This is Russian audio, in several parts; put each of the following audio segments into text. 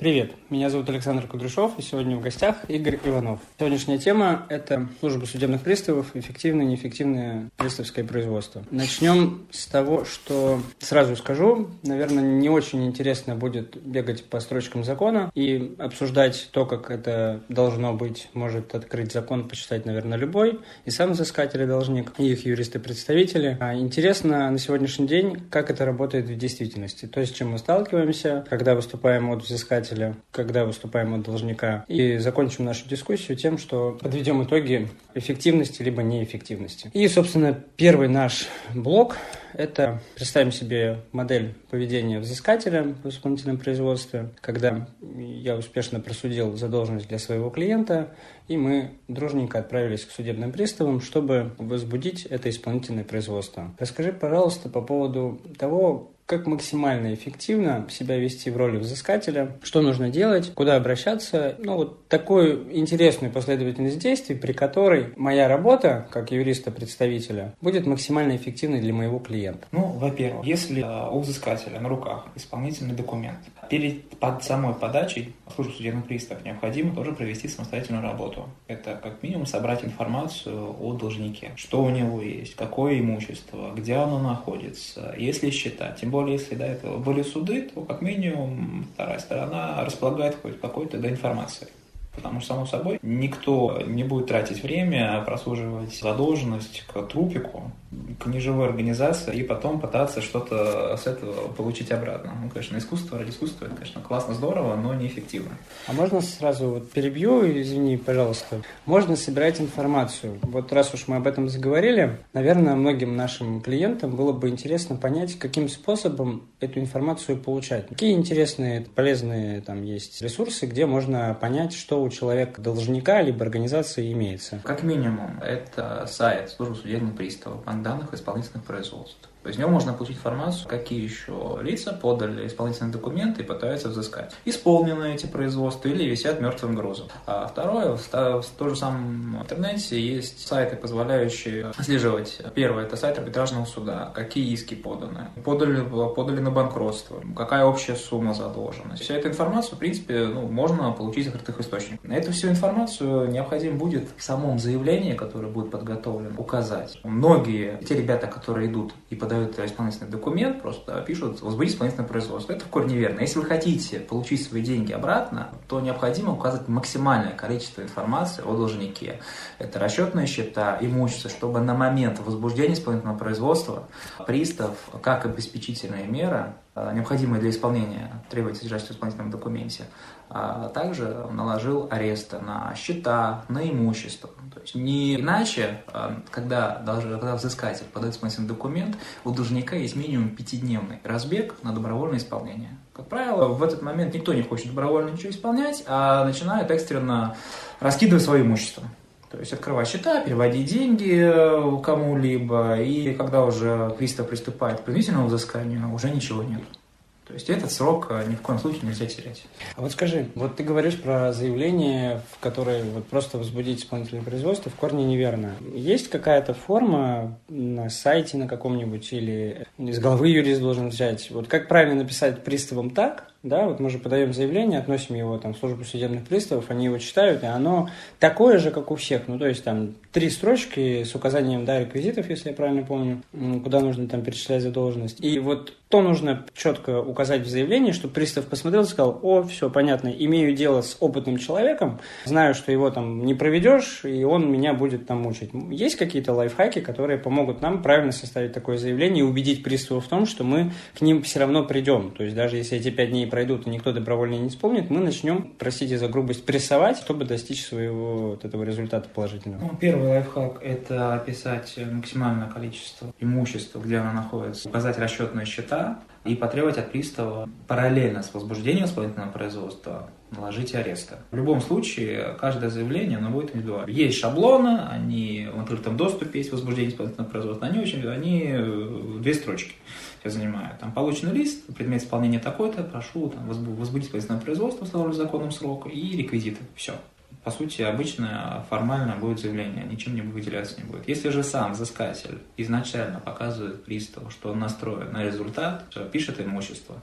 Привет, меня зовут Александр Кудряшов, и сегодня в гостях Игорь Иванов. Сегодняшняя тема – это служба судебных приставов, эффективное и неэффективное приставское производство. Начнем с того, что сразу скажу, наверное, не очень интересно будет бегать по строчкам закона и обсуждать то, как это должно быть. Может открыть закон, почитать, наверное, любой, и сам взыскатель и должник, и их юристы-представители. А интересно на сегодняшний день, как это работает в действительности, то, с чем мы сталкиваемся, когда выступаем от взыскателя работодателя, когда выступаем от должника. И закончим нашу дискуссию тем, что подведем итоги эффективности либо неэффективности. И, собственно, первый наш блок – это представим себе модель поведения взыскателя в исполнительном производстве, когда я успешно просудил задолженность для своего клиента, и мы дружненько отправились к судебным приставам, чтобы возбудить это исполнительное производство. Расскажи, пожалуйста, по поводу того, как максимально эффективно себя вести в роли взыскателя, что нужно делать, куда обращаться. Ну, вот такую интересную последовательность действий, при которой моя работа, как юриста-представителя, будет максимально эффективной для моего клиента. Ну, во-первых, если у взыскателя на руках исполнительный документ, перед под самой подачей службы судебных приставов необходимо тоже провести самостоятельную работу. Это как минимум собрать информацию о должнике, что у него есть, какое имущество, где оно находится, есть ли счета, тем более более, если до этого были суды, то как минимум вторая сторона располагает хоть какой-то да, информацией. Потому что, само собой, никто не будет тратить время прослуживать задолженность к трупику, к неживой организации и потом пытаться что-то с этого получить обратно. Ну, конечно, искусство ради искусства, это, конечно, классно, здорово, но неэффективно. А можно сразу вот перебью, извини, пожалуйста. Можно собирать информацию. Вот раз уж мы об этом заговорили, наверное, многим нашим клиентам было бы интересно понять, каким способом эту информацию получать. Какие интересные, полезные там есть ресурсы, где можно понять, что у человека должника либо организации имеется. Как минимум, это сайт службы судебных приставов, банк данных исполнительных производств. Из него можно получить информацию, какие еще лица подали исполнительные документы и пытаются взыскать. Исполнены эти производства или висят мертвым грузом. А второе, в, том же самом интернете есть сайты, позволяющие отслеживать. Первое – это сайт арбитражного суда, какие иски поданы, подали, подали на банкротство, какая общая сумма задолженности. Вся эта информация, в принципе, ну, можно получить из открытых источников. На эту всю информацию необходимо будет в самом заявлении, которое будет подготовлено, указать. Многие, те ребята, которые идут и под подают исполнительный документ, просто пишут «возбудить исполнительное производство». Это в корне верно. Если вы хотите получить свои деньги обратно, то необходимо указать максимальное количество информации о должнике. Это расчетные счета, имущество, чтобы на момент возбуждения исполнительного производства пристав, как обеспечительная мера, э, необходимая для исполнения требований содержащихся в исполнительном документе, а также наложил аресты на счета, на имущество. То есть не иначе, а, когда, даже, когда взыскатель подает исполнительный документ, у должника есть минимум пятидневный разбег на добровольное исполнение. Как правило, в этот момент никто не хочет добровольно ничего исполнять, а начинает экстренно раскидывать свое имущество. То есть открывать счета, переводить деньги э, кому-либо, и когда уже пристав приступает к принудительному взысканию, уже ничего нет. То есть этот срок э, ни в коем случае нельзя терять. А вот скажи, вот ты говоришь про заявление, в которое вот просто возбудить исполнительное производство, в корне неверно. Есть какая-то форма на сайте на каком-нибудь или из головы юрист должен взять? Вот как правильно написать приставом так, да, вот мы же подаем заявление, относим его там в службу судебных приставов, они его читают, и оно такое же, как у всех. Ну, то есть там три строчки с указанием, да, реквизитов, если я правильно помню, куда нужно там перечислять задолженность. И вот то нужно четко указать в заявлении, чтобы пристав посмотрел и сказал, о, все, понятно, имею дело с опытным человеком, знаю, что его там не проведешь, и он меня будет там мучить. Есть какие-то лайфхаки, которые помогут нам правильно составить такое заявление и убедить пристава в том, что мы к ним все равно придем. То есть даже если эти пять дней пройдут и никто добровольно не исполнит, мы начнем, простите за грубость, прессовать, чтобы достичь своего вот этого результата положительного. Ну, первый лайфхак – это описать максимальное количество имущества, где оно находится, указать расчетные счета и потребовать от пристава параллельно с возбуждением исполнительного производства наложить ареста. В любом случае, каждое заявление, оно будет индивидуально. Есть шаблоны, они в открытом доступе есть возбуждение исполнительного производства, они очень, они э, две строчки я занимаю. Там полученный лист, предмет исполнения такой-то, прошу там, возбудить исполнительное производство, установленное законом срок и реквизиты. Все. По сути, обычно формально будет заявление, ничем не выделяться не будет. Если же сам взыскатель изначально показывает приставу, что он настроен на результат, пишет имущество,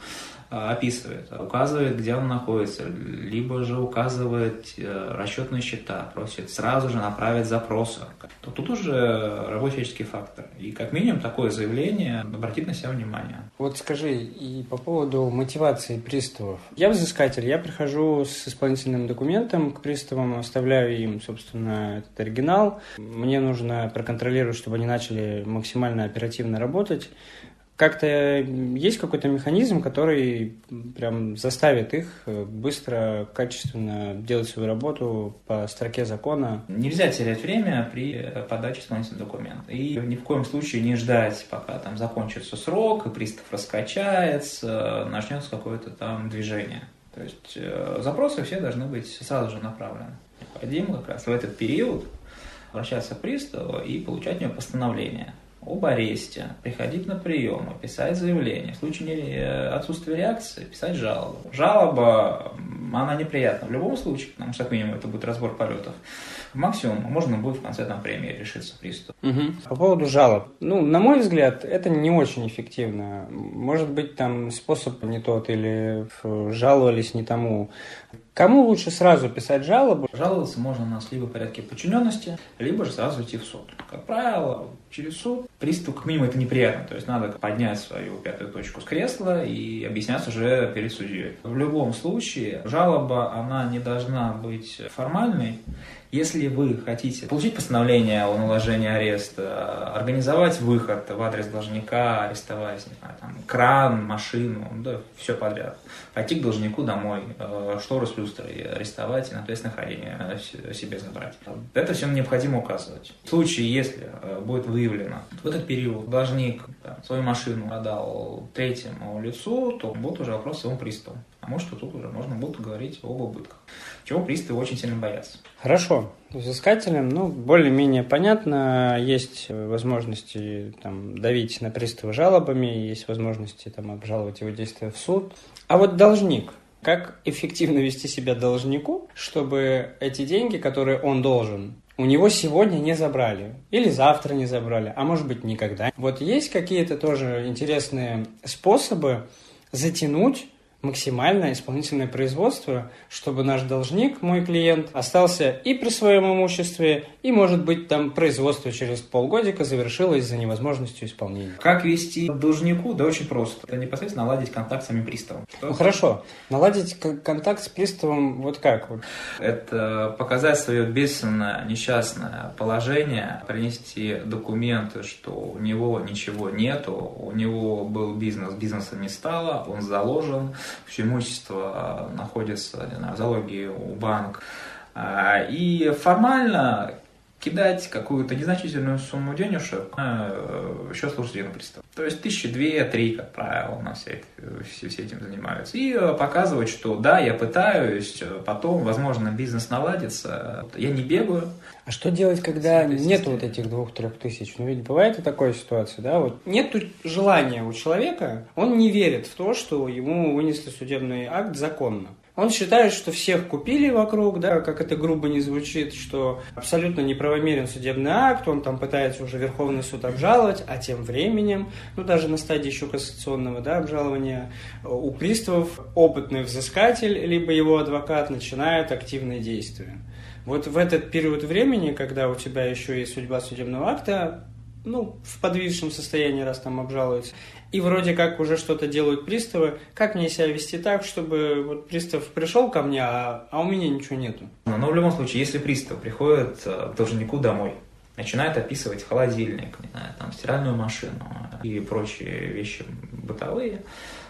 описывает, указывает, где он находится, либо же указывает э, расчетные счета, просит сразу же направить запросы, то тут уже рабочий фактор. И как минимум такое заявление обратит на себя внимание. Вот скажи, и по поводу мотивации приставов. Я взыскатель, я прихожу с исполнительным документом к приставам, оставляю им, собственно, этот оригинал. Мне нужно проконтролировать, чтобы они начали максимально оперативно работать. Как-то есть какой-то механизм, который прям заставит их э, быстро, качественно делать свою работу по строке закона? Нельзя терять время при подаче исполнительного документа. И ни в коем случае не ждать, пока там закончится срок, и пристав раскачается, начнется какое-то там движение. То есть э, запросы все должны быть сразу же направлены. Необходимо как раз в этот период обращаться к приставу и получать у него постановление об аресте, приходить на прием, писать заявление. В случае э, отсутствия реакции писать жалобу. Жалоба, она неприятна в любом случае, потому что, как минимум, это будет разбор полетов. Максимум можно будет в конце там премии решиться приступ. Угу. По поводу жалоб. Ну, на мой взгляд, это не очень эффективно. Может быть, там способ не тот или жаловались не тому. Кому лучше сразу писать жалобу? Жаловаться можно у нас либо в порядке подчиненности, либо же сразу идти в суд. Как правило, через суд приступ, как минимум, это неприятно. То есть надо поднять свою пятую точку с кресла и объясняться уже перед судьей. В любом случае, жалоба, она не должна быть формальной, если вы хотите получить постановление о наложении ареста, организовать выход в адрес должника, арестовать не знаю, там, кран, машину, да, все подряд, пойти к должнику домой, э, шторы с люстрой арестовать и на ответственное хранение себе забрать. Это все необходимо указывать. В случае, если э, будет выявлено в этот период должник там, свою машину продал третьему лицу, то будут уже вопросы ему приставу. Может, тут уже можно будет говорить об убытках. Чего приставы очень сильно боятся. Хорошо. Взыскателям, ну, более-менее понятно. Есть возможности там, давить на пристава жалобами, есть возможности там, обжаловать его действия в суд. А вот должник, как эффективно вести себя должнику, чтобы эти деньги, которые он должен, у него сегодня не забрали. Или завтра не забрали, а может быть никогда. Вот есть какие-то тоже интересные способы затянуть максимальное исполнительное производство, чтобы наш должник, мой клиент, остался и при своем имуществе, и, может быть, там производство через полгодика завершилось за невозможностью исполнения. Как вести должнику? Да очень просто. Это непосредственно наладить контакт с самим приставом. Ну хорошо. Наладить контакт с приставом вот как? Это показать свое бедственное, несчастное положение, принести документы, что у него ничего нету, у него был бизнес, бизнеса не стало, он заложен, все имущество находится знаю, в залоге у банка. А, и формально кидать какую-то незначительную сумму денежек на э, счет служебного пристава. То есть тысячи две, три, как правило, у нас все, все, все этим занимаются. И э, показывать, что да, я пытаюсь, э, потом, возможно, бизнес наладится. Я не бегаю. А что делать, когда нет вот этих двух-трех тысяч? Ну ведь бывает и такая ситуация, да? Вот нет желания у человека, он не верит в то, что ему вынесли судебный акт законно. Он считает, что всех купили вокруг, да, как это грубо не звучит, что абсолютно неправомерен судебный акт, он там пытается уже Верховный суд обжаловать, а тем временем, ну даже на стадии еще кассационного да, обжалования, у приставов опытный взыскатель, либо его адвокат начинают активные действия. Вот в этот период времени, когда у тебя еще есть судьба судебного акта, ну, в подвижном состоянии, раз там обжалуется, и вроде как уже что-то делают приставы, как мне себя вести так, чтобы вот пристав пришел ко мне, а, а у меня ничего нету? Но в любом случае, если пристав приходит э, к должнику домой, начинает описывать холодильник, не знаю, там, стиральную машину и прочие вещи бытовые,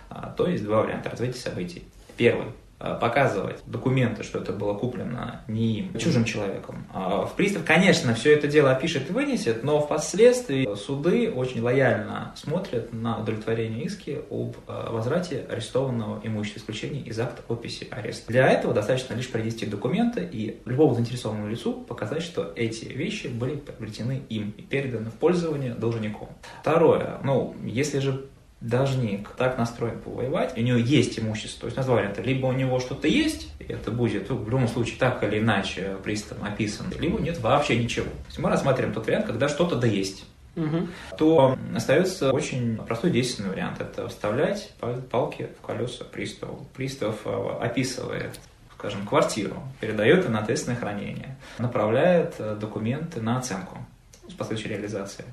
а, то есть два варианта развития событий. Первый Э, показывать документы, что это было куплено не им, а чужим человеком. А в пристав, конечно, все это дело опишет и вынесет, но впоследствии суды очень лояльно смотрят на удовлетворение иски об э, возврате арестованного имущества, исключения из акта описи ареста. Для этого достаточно лишь принести документы и любому заинтересованному лицу показать, что эти вещи были приобретены им и переданы в пользование должнику. Второе, ну, если же должник так настроен повоевать, у него есть имущество, то есть название это либо у него что-то есть, и это будет ну, в любом случае так или иначе приставом описан, либо нет вообще ничего. То есть мы рассматриваем тот вариант, когда что-то да есть. угу. то остается очень простой действенный вариант. Это вставлять палки в колеса приставу. Пристав э, описывает скажем, квартиру, передает ее на ответственное хранение, направляет э, документы на оценку с последующей реализацией.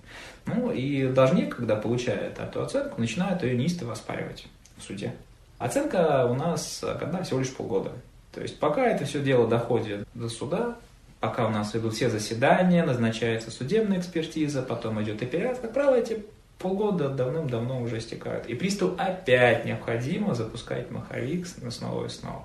Ну и должник, когда получает эту оценку, начинает ее неистово оспаривать в суде. Оценка у нас когда всего лишь полгода. То есть пока это все дело доходит до суда, пока у нас идут все заседания, назначается судебная экспертиза, потом идет апелляция, как правило, эти полгода давным-давно уже истекают. И приставу опять необходимо запускать маховик снова и снова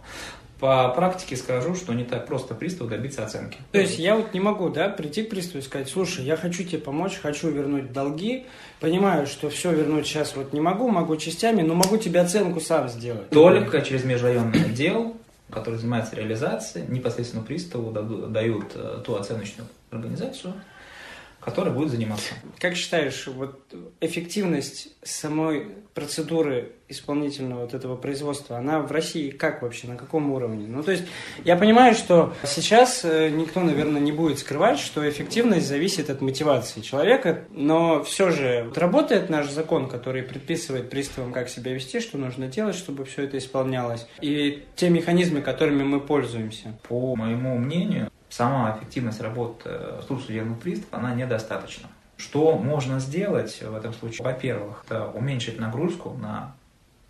по практике скажу, что не так просто приставу добиться оценки. То есть я вот не могу, да, прийти к приставу и сказать, слушай, я хочу тебе помочь, хочу вернуть долги, понимаю, что все вернуть сейчас вот не могу, могу частями, но могу тебе оценку сам сделать. Только через межрайонный отдел, который занимается реализацией, непосредственно приставу дают э, ту оценочную организацию, который будет заниматься. Как считаешь, вот эффективность самой процедуры исполнительного вот этого производства, она в России как вообще, на каком уровне? Ну, то есть, я понимаю, что сейчас э, никто, наверное, не будет скрывать, что эффективность зависит от мотивации человека, но все же вот работает наш закон, который предписывает приставам, как себя вести, что нужно делать, чтобы все это исполнялось, и те механизмы, которыми мы пользуемся. По моему мнению, сама эффективность работы служб судебных приставов, она недостаточна. Что можно сделать в этом случае? Во-первых, это уменьшить нагрузку на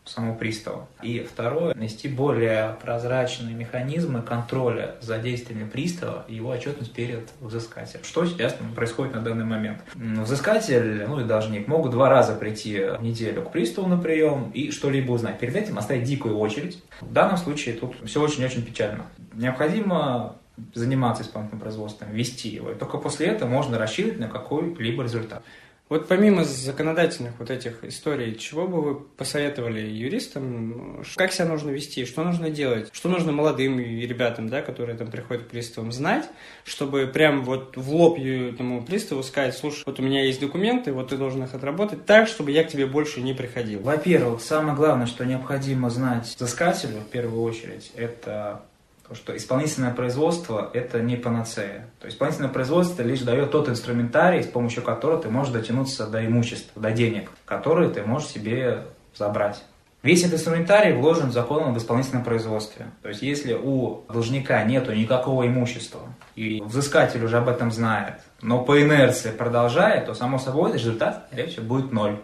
самого пристава. И второе, нести более прозрачные механизмы контроля за действиями пристава и его отчетность перед взыскателем. Что сейчас происходит на данный момент? Взыскатель, ну и должник, могут два раза прийти в неделю к приставу на прием и что-либо узнать. Перед этим оставить дикую очередь. В данном случае тут все очень-очень печально. Необходимо заниматься исполнительным производством, вести его. И только после этого можно рассчитывать на какой-либо результат. Вот помимо законодательных вот этих историй, чего бы вы посоветовали юристам, как себя нужно вести, что нужно делать, что нужно молодым ребятам, да, которые там приходят к приставам, знать, чтобы прям вот в лоб этому приставу сказать, слушай, вот у меня есть документы, вот ты должен их отработать так, чтобы я к тебе больше не приходил. Во-первых, самое главное, что необходимо знать взыскателю в первую очередь, это то, что исполнительное производство – это не панацея. То есть исполнительное производство лишь дает тот инструментарий, с помощью которого ты можешь дотянуться до имущества, до денег, которые ты можешь себе забрать. Весь этот инструментарий вложен законом об исполнительном производстве. То есть если у должника нет никакого имущества, и взыскатель уже об этом знает, но по инерции продолжает, то само собой результат, всего, будет ноль.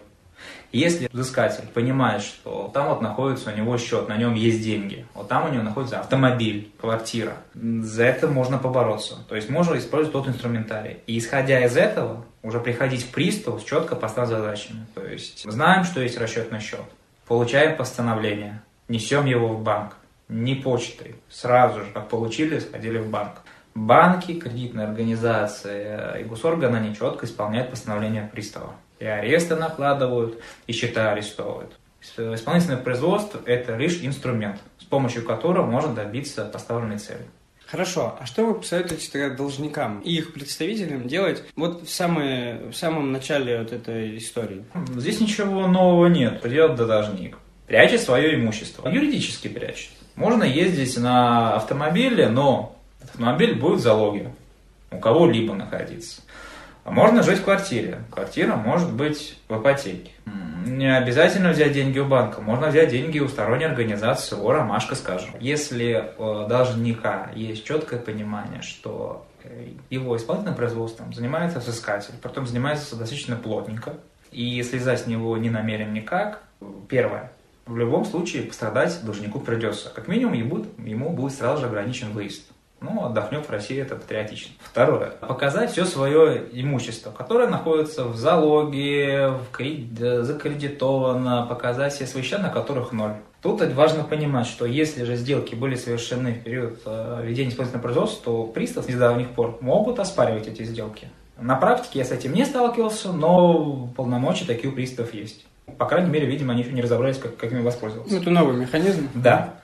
Если взыскатель понимает, что там вот находится у него счет, на нем есть деньги, вот там у него находится автомобиль, квартира, за это можно побороться. То есть можно использовать тот инструментарий. И исходя из этого, уже приходить к приставу с четко поставленными задачами. То есть знаем, что есть расчет на счет, получаем постановление, несем его в банк, не почтой, сразу же, как получили, сходили в банк. Банки, кредитные организации и госорганы, они четко исполняют постановление пристава и аресты накладывают, и счета арестовывают. Исполнительное производство – это лишь инструмент, с помощью которого можно добиться поставленной цели. Хорошо, а что вы посоветуете тогда должникам и их представителям делать вот в, самое, в самом начале вот этой истории? Здесь ничего нового нет. Что делает должник? Прячет свое имущество. Юридически прячет. Можно ездить на автомобиле, но автомобиль будет в залоге у кого-либо находиться. А можно жить в квартире. Квартира может быть в ипотеке. Не обязательно взять деньги у банка. Можно взять деньги у сторонней организации, о, ромашка, скажем. Если у должника есть четкое понимание, что э, его исполнительным производством занимается взыскатель, потом занимается достаточно плотненько, и слезать с него не намерен никак, первое, в любом случае пострадать должнику придется. Как минимум ему, ему будет сразу же ограничен выезд. Ну, отдохнет в России, это патриотично. Второе. Показать все свое имущество, которое находится в залоге, в кред... закредитовано, показать все свои счета, на которых ноль. Тут важно понимать, что если же сделки были совершены в период э, ведения исполнительного производства, то пристав с недавних пор могут оспаривать эти сделки. На практике я с этим не сталкивался, но полномочия такие у приставов есть. По крайней мере, видимо, они еще не разобрались, как, как ими воспользоваться. Ну, это новый механизм. Да.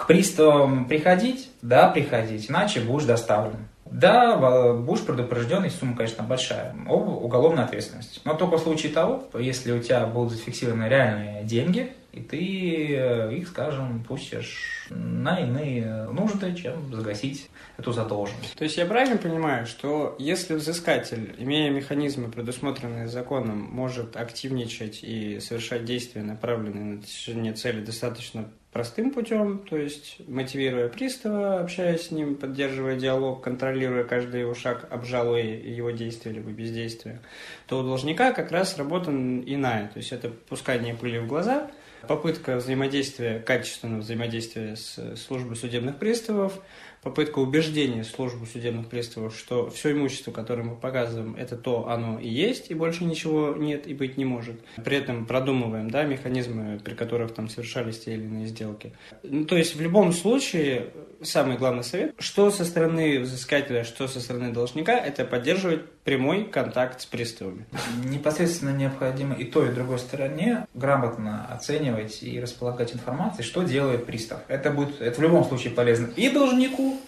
К приставам приходить? Да, приходить, иначе будешь доставлен. Да, будешь предупрежден, если сумма, конечно, большая, об уголовной ответственности. Но только в случае того, если у тебя будут зафиксированы реальные деньги, и ты э, их, скажем, пустишь на иные нужды, чем загасить эту задолженность. То есть я правильно понимаю, что если взыскатель, имея механизмы, предусмотренные законом, может активничать и совершать действия, направленные на достижение цели достаточно простым путем, то есть мотивируя пристава, общаясь с ним, поддерживая диалог, контролируя каждый его шаг, обжалуя его действия либо бездействие, то у должника как раз работа иная. То есть это пускание пыли в глаза, попытка взаимодействия, качественного взаимодействия с службой судебных приставов, попытка убеждения службы судебных приставов, что все имущество, которое мы показываем, это то, оно и есть, и больше ничего нет и быть не может. При этом продумываем да, механизмы, при которых там совершались те или иные сделки. Ну, то есть в любом случае самый главный совет, что со стороны взыскателя, что со стороны должника, это поддерживать прямой контакт с приставами. Непосредственно необходимо и той, и другой стороне грамотно оценивать и располагать информацией, что делает пристав. Это будет это в любом случае полезно и должнику,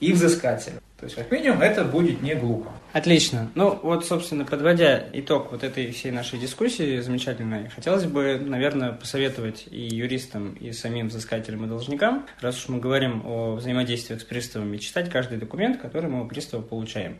и взыскателю. То есть, как минимум, это будет не глупо. Отлично. Ну, вот, собственно, подводя итог вот этой всей нашей дискуссии замечательной, хотелось бы, наверное, посоветовать и юристам, и самим взыскателям и должникам, раз уж мы говорим о взаимодействиях с приставами, читать каждый документ, который мы у пристава получаем.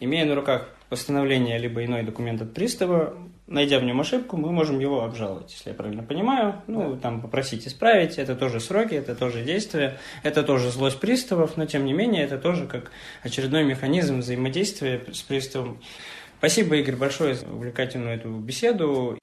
Имея на руках постановление либо иной документ от пристава, найдя в нем ошибку, мы можем его обжаловать, если я правильно понимаю. Ну, там попросить исправить, это тоже сроки, это тоже действия, это тоже злость приставов, но тем не менее это тоже как очередной механизм взаимодействия с приставом. Спасибо, Игорь, большое за увлекательную эту беседу.